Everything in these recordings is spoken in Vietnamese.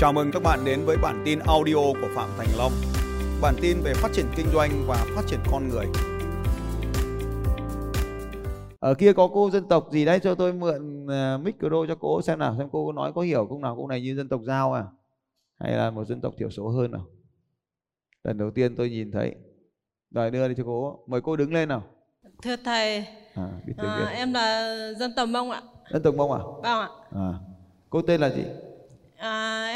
Chào mừng các bạn đến với bản tin audio của Phạm Thành Long. Bản tin về phát triển kinh doanh và phát triển con người. Ở kia có cô dân tộc gì đấy cho tôi mượn uh, micro cho cô xem nào xem cô nói có hiểu không nào cô này như dân tộc giao à hay là một dân tộc thiểu số hơn nào lần đầu tiên tôi nhìn thấy rồi đưa đi cho cô mời cô đứng lên nào Thưa thầy, à, biết tiếng à, Việt. em là dân tộc Mông ạ. dân tộc mông à Vâng ạ. à cô tên là gì À,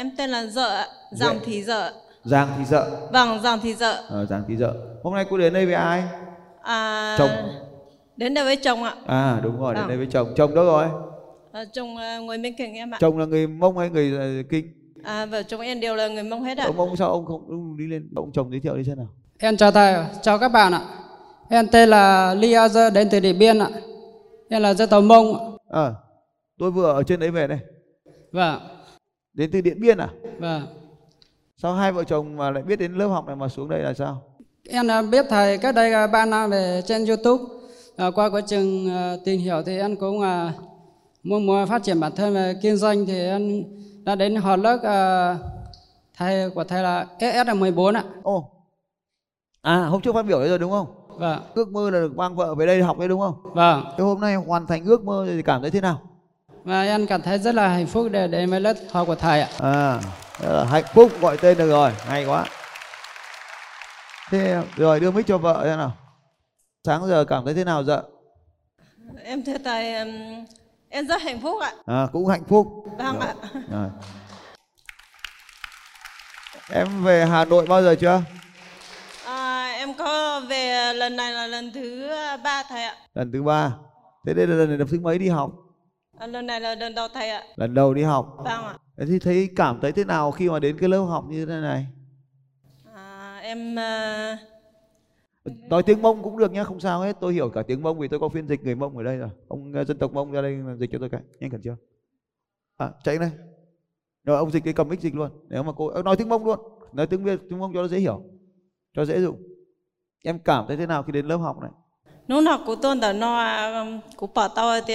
em tên là Dợ ạ, Giàng Dạ. Thị Dợ. giang thị dợ Vâng, Giàng Thị Dợ. à, giang thị dợ hôm nay cô đến đây với ai À, Chồng. Đến đây với chồng ạ. à đúng rồi đến Vâng. đây với chồng chồng đâu rồi À, chồng à, ngồi bên cạnh em ạ. chồng là người mông hay người ờ, kinh À, vợ chồng em đều là người Mông hết ạ. ông mông sao ông không ông đi lên ông chồng giới thiệu đi xem nào Em chào thầy, chào các bạn ạ. Em tên là Lia Dơ đến từ Điện Biên ạ. Em là dân tộc Mông ạ. à tôi vừa ở trên đấy về đây Vâng, đến từ điện biên à vâng. sao hai vợ chồng mà lại biết đến lớp học này mà xuống đây là sao Em biết thầy cách đây à, 3 năm về trên YouTube. À, qua quá trình à, tìm hiểu thì em cũng à, muốn muốn phát triển bản thân về kinh doanh thì em đã đến học lớp à, thầy của thầy là SS14 ạ. ồ à hôm trước phát biểu đấy rồi đúng không Vâng, ước mơ là được mang vợ về đây học đấy đúng không vâng. thế hôm nay hoàn thành ước mơ thì cảm thấy thế nào Và em cảm thấy rất là hạnh phúc để đến với lớp học của thầy ạ. à là hạnh phúc gọi tên được rồi hay quá thế rồi đưa mic cho vợ xem nào sáng giờ cảm thấy thế nào vợ Em thưa thầy, em, em rất hạnh phúc ạ. à, cũng hạnh phúc Vâng ạ. Rồi. em về hà nội bao giờ chưa À, em có về lần này là lần thứ ba thầy ạ. lần thứ ba thế đây là lần thứ mấy đi học À, lần này là lần đầu thầy ạ. lần đầu đi học. Vâng ạ. Thế thì thấy cảm thấy thế nào khi mà đến cái lớp học như thế này? À, em à, nói tiếng mông cũng được nhá không sao hết. Tôi hiểu cả tiếng mông vì tôi có phiên dịch người mông ở đây rồi. Ông ờ, dân tộc mông ra đây dịch cho tôi cái. Nhanh cần chưa à chạy đây rồi ông dịch cái cầm mic dịch luôn. Nếu mà cô ờ, nói tiếng mông luôn. Nói tiếng việt tiếng mông cho nó dễ hiểu. Cho dễ dùng em cảm thấy thế nào khi đến lớp học này? Lúc nào cũng tuân đã nó cũng bảo tao thì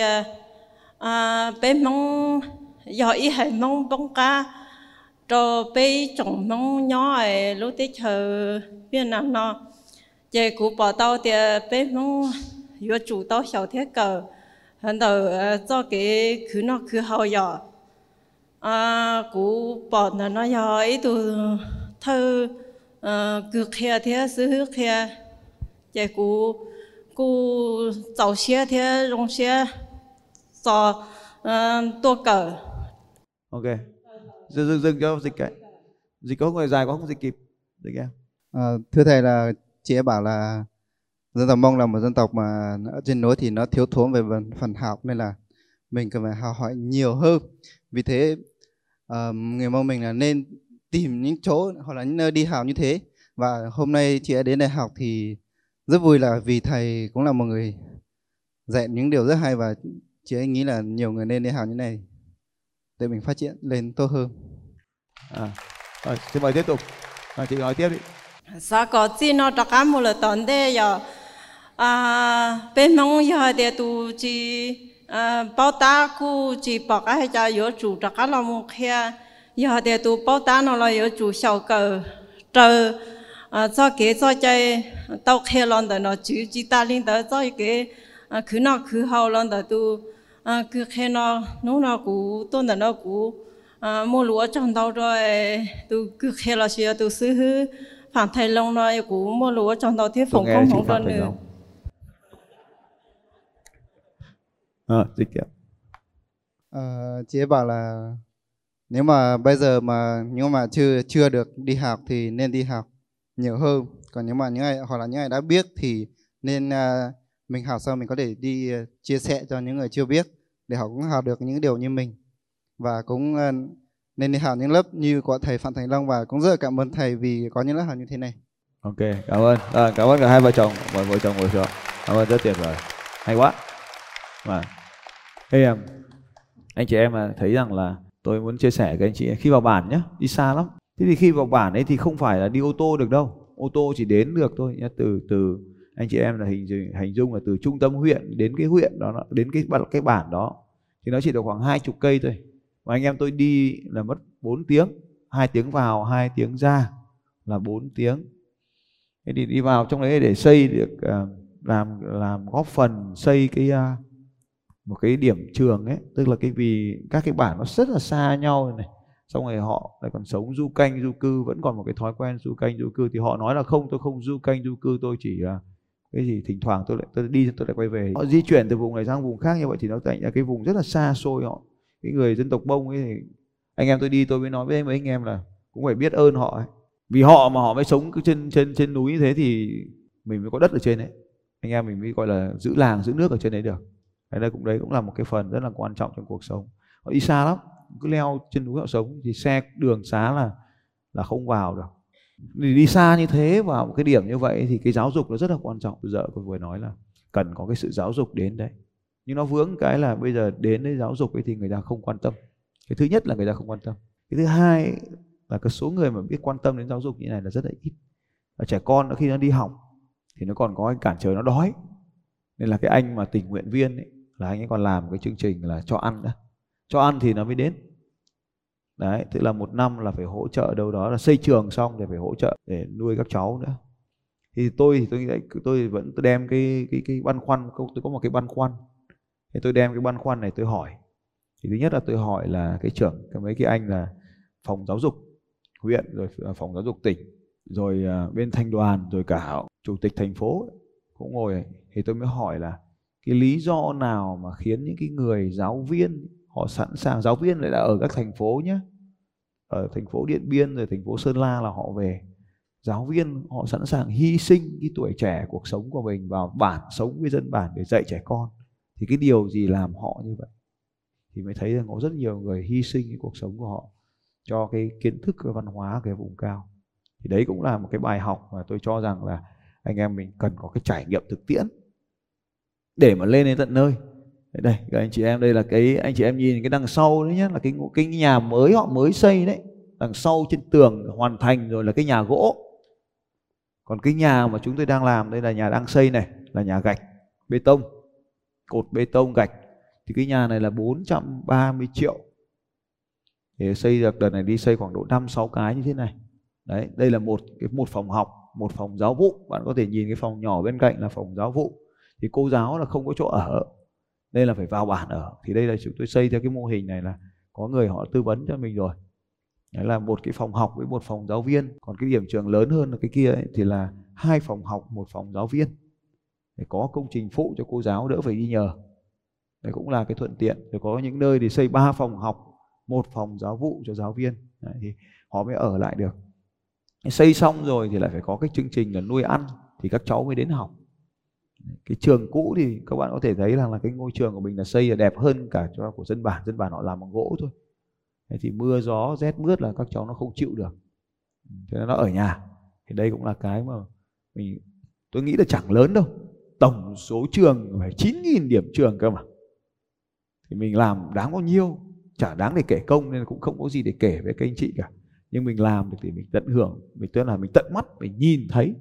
à bên mong giờ ý hay mong bông ca cho bên chồng mong nhỏ ấy lúc tết chờ biết nào nó giờ cũng bảo tao thì bên mong vừa chủ tao hiểu thế cờ hắn đầu cho cái cứ nó cứ hậu giờ à cũng bảo là nó giờ ấy từ thơ cứ kia thế xứ kia giờ cũng cô早些天用些 so ờ, tua cờ. Ok. Dừng dừng dừng cho dịch cái. Dịch có người dài quá không dịch kịp. Dịch em à, thưa thầy là chị ấy bảo là dân tộc mông là một dân tộc mà ở trên núi thì nó thiếu thốn về phần học nên là mình cần phải học hỏi nhiều hơn. Vì thế uh, người mong mình là nên tìm những chỗ hoặc là những nơi đi học như thế. Và hôm nay chị đã đến đây học thì rất vui là vì thầy cũng là một người dạy những điều rất hay và chị ấy nghĩ là nhiều người nên đi học như này để mình phát triển lên tốt hơn. à rồi, xin mời tiếp tục. À, chị nói tiếp đi. Sao có gì nó đặc cả một lần tận đây giờ? À bên mong giờ thì tu chỉ à bảo ta cu chỉ bảo cái cho yếu chủ đặc cả là một kia giờ thì tu bảo ta nó là yếu chủ sau cờ chờ à cho cái cho chơi tao kia lần đó nó chủ chỉ ta linh đó cho cái à cứ nó cứ hậu lần đó tu à cứ khi nó nó nó cũ tôn đó nó cũ. À mua lúa trồng đâu rồi tu cứ khi là xưa tu sư hư phản thầy long nó cũ mua lúa trồng đâu thế tôi phòng không chị không phạm rồi nữa à, dịch tiếp Ờ, chị ấy bảo là nếu mà bây giờ mà nếu mà chưa chưa được đi học thì nên đi học nhiều hơn. Còn nếu mà những ai hoặc là những ai đã biết thì nên à, mình học xong mình có thể đi ờ, chia sẻ cho những người chưa biết để họ cũng học được những điều như mình. Và cũng ờ, nên đi học những lớp như của thầy Phạm Thành Long và cũng rất là cảm ơn thầy vì có những lớp học như thế này. Ok cảm ơn. À, cảm ơn cả hai vợ chồng mời vợ chồng ngồi xuống. Cảm ơn rất tuyệt vời. Hay quá. Và hey, em anh chị em mà thấy rằng là tôi muốn chia sẻ với anh chị khi vào bản nhá đi xa lắm. Thế thì khi vào bản ấy thì không phải là đi ô tô được đâu. Ô tô chỉ đến được thôi nhá, từ từ anh chị em là hình dung- hình dung là từ trung tâm huyện đến cái huyện đó đến cái bản- cái bản đó. Thì nó chỉ được khoảng hai chục cây thôi. Mà anh em tôi đi là mất 4 tiếng. Hai tiếng vào hai tiếng ra là 4 tiếng. Thế thì đi vào trong đấy để xây được ờ, làm làm góp phần xây cái ờ, một cái điểm trường ấy. Tức là cái vì các cái bản nó rất là xa nhau này. Xong rồi họ lại còn sống du canh du cư vẫn còn một cái thói quen du canh du cư. Thì họ nói là không tôi không du canh du cư tôi chỉ uh, cái gì thỉnh thoảng tôi lại tôi đi tôi lại quay về. Họ di chuyển từ vùng này sang vùng khác như vậy thì nó thành ra cái vùng rất là xa xôi họ. Cái người dân tộc mông ấy thì anh em tôi đi tôi mới nói với mấy anh em là cũng phải biết ơn họ ấy. vì họ mà họ mới sống trên trên trên núi như thế thì mình mới có đất ở trên đấy. Anh em mình mới gọi là giữ làng giữ nước ở trên đấy được. Cái đây cũng đấy cũng là một cái phần rất là quan trọng trong cuộc sống. Họ đi xa lắm cứ leo trên núi họ sống thì xe đường xá là là không vào được thì đi xa như thế vào một cái điểm như vậy thì cái giáo dục nó rất là quan trọng. Bây giờ tôi vừa nói là cần có cái sự giáo dục đến đấy. Nhưng nó vướng cái là bây giờ đến với giáo dục ấy thì người ta không quan tâm. Cái thứ nhất là người ta không quan tâm. Cái thứ hai là cái số người mà biết quan tâm đến giáo dục như này là rất là ít. Và trẻ con khi nó đi học thì nó còn có cái cản trở nó đói. Nên là cái anh mà tình nguyện viên ấy, là anh ấy còn làm cái chương trình là cho ăn đó. cho ăn thì nó mới đến đấy, tức là một năm là phải hỗ trợ đâu đó là xây trường xong thì phải hỗ trợ để nuôi các cháu nữa. Thì tôi thì tôi nghĩ tôi vẫn đem cái cái cái băn khoăn tôi có một cái băn khoăn. Thì tôi đem cái băn khoăn này tôi hỏi. Thì thứ nhất là tôi hỏi là cái trưởng, cái mấy cái anh là phòng giáo dục huyện, rồi à, phòng giáo dục tỉnh, rồi à, bên thanh đoàn, rồi cả chủ tịch thành phố cũng ngồi thì tôi mới hỏi là cái lý do nào mà khiến những cái người giáo viên, họ sẵn sàng, giáo viên lại là ở các thành phố nhé ở thành phố Điện Biên rồi thành phố Sơn La là họ về. Giáo viên họ sẵn sàng hy sinh cái tuổi trẻ cuộc sống của mình vào bản sống với dân bản để dạy trẻ con. Thì cái điều gì làm họ như vậy? Thì mới thấy rằng có rất nhiều người hy sinh cái cuộc sống của họ cho cái kiến thức, cái văn hóa cái vùng cao. Thì đấy cũng là một cái bài học mà tôi cho rằng là anh em mình cần có cái trải nghiệm thực tiễn để mà lên đến tận nơi đây các anh chị em đây là cái anh chị em nhìn cái đằng sau đấy nhé là cái cái nhà mới họ mới xây đấy đằng sau trên tường hoàn thành rồi là cái nhà gỗ còn cái nhà mà chúng tôi đang làm đây là nhà đang xây này là nhà gạch bê tông cột bê tông gạch thì cái nhà này là 430 triệu thì xây được đợt này đi xây khoảng độ 5 6 cái như thế này. Đấy, đây là một cái một phòng học, một phòng giáo vụ. Bạn có thể nhìn cái phòng nhỏ bên cạnh là phòng giáo vụ. Thì cô giáo là không có chỗ ở nên là phải vào bản ở. Thì đây là chúng tôi xây theo cái mô hình này là có người họ tư vấn cho mình rồi. Đấy là một cái phòng học với một phòng giáo viên. Còn cái điểm trường lớn hơn là cái kia ấy, thì là hai phòng học, một phòng giáo viên. Để có công trình phụ cho cô giáo đỡ phải đi nhờ. Đấy cũng là cái thuận tiện. Rồi có những nơi thì xây ba phòng học một phòng giáo vụ cho giáo viên Đấy, thì họ mới ở lại được xây xong rồi thì lại phải có cái chương trình là nuôi ăn thì các cháu mới đến học cái trường cũ thì các bạn có thể thấy rằng là cái ngôi trường của mình là xây là đẹp hơn cả cho của dân bản dân bản họ làm bằng gỗ thôi. Thế thì mưa, gió, rét, mướt là các cháu nó không chịu được. Thế nên nó ở nhà. Thì đây cũng là cái mà mình, tôi nghĩ là chẳng lớn đâu. Tổng số trường phải 9.000 điểm trường cơ mà. Thì mình làm đáng bao nhiêu? Chả đáng để kể công nên cũng không có gì để kể với các anh chị cả. Nhưng mình làm được thì mình tận hưởng, mình tức là mình tận mắt, mình nhìn thấy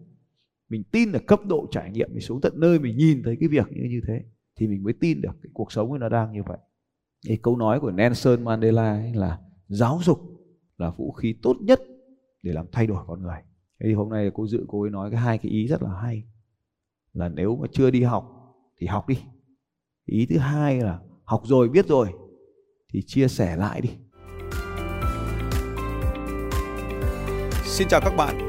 mình tin được cấp độ trải nghiệm mình xuống tận nơi mình nhìn thấy cái việc như như thế thì mình mới tin được cái cuộc sống nó đang như vậy. Cái câu nói của Nelson Mandela ấy là giáo dục là vũ khí tốt nhất để làm thay đổi con người. Thế thì hôm nay cô dự cô ấy nói cái hai cái ý rất là hay. Là nếu mà chưa đi học thì học đi. Ý thứ hai là học rồi biết rồi thì chia sẻ lại đi. Xin chào các bạn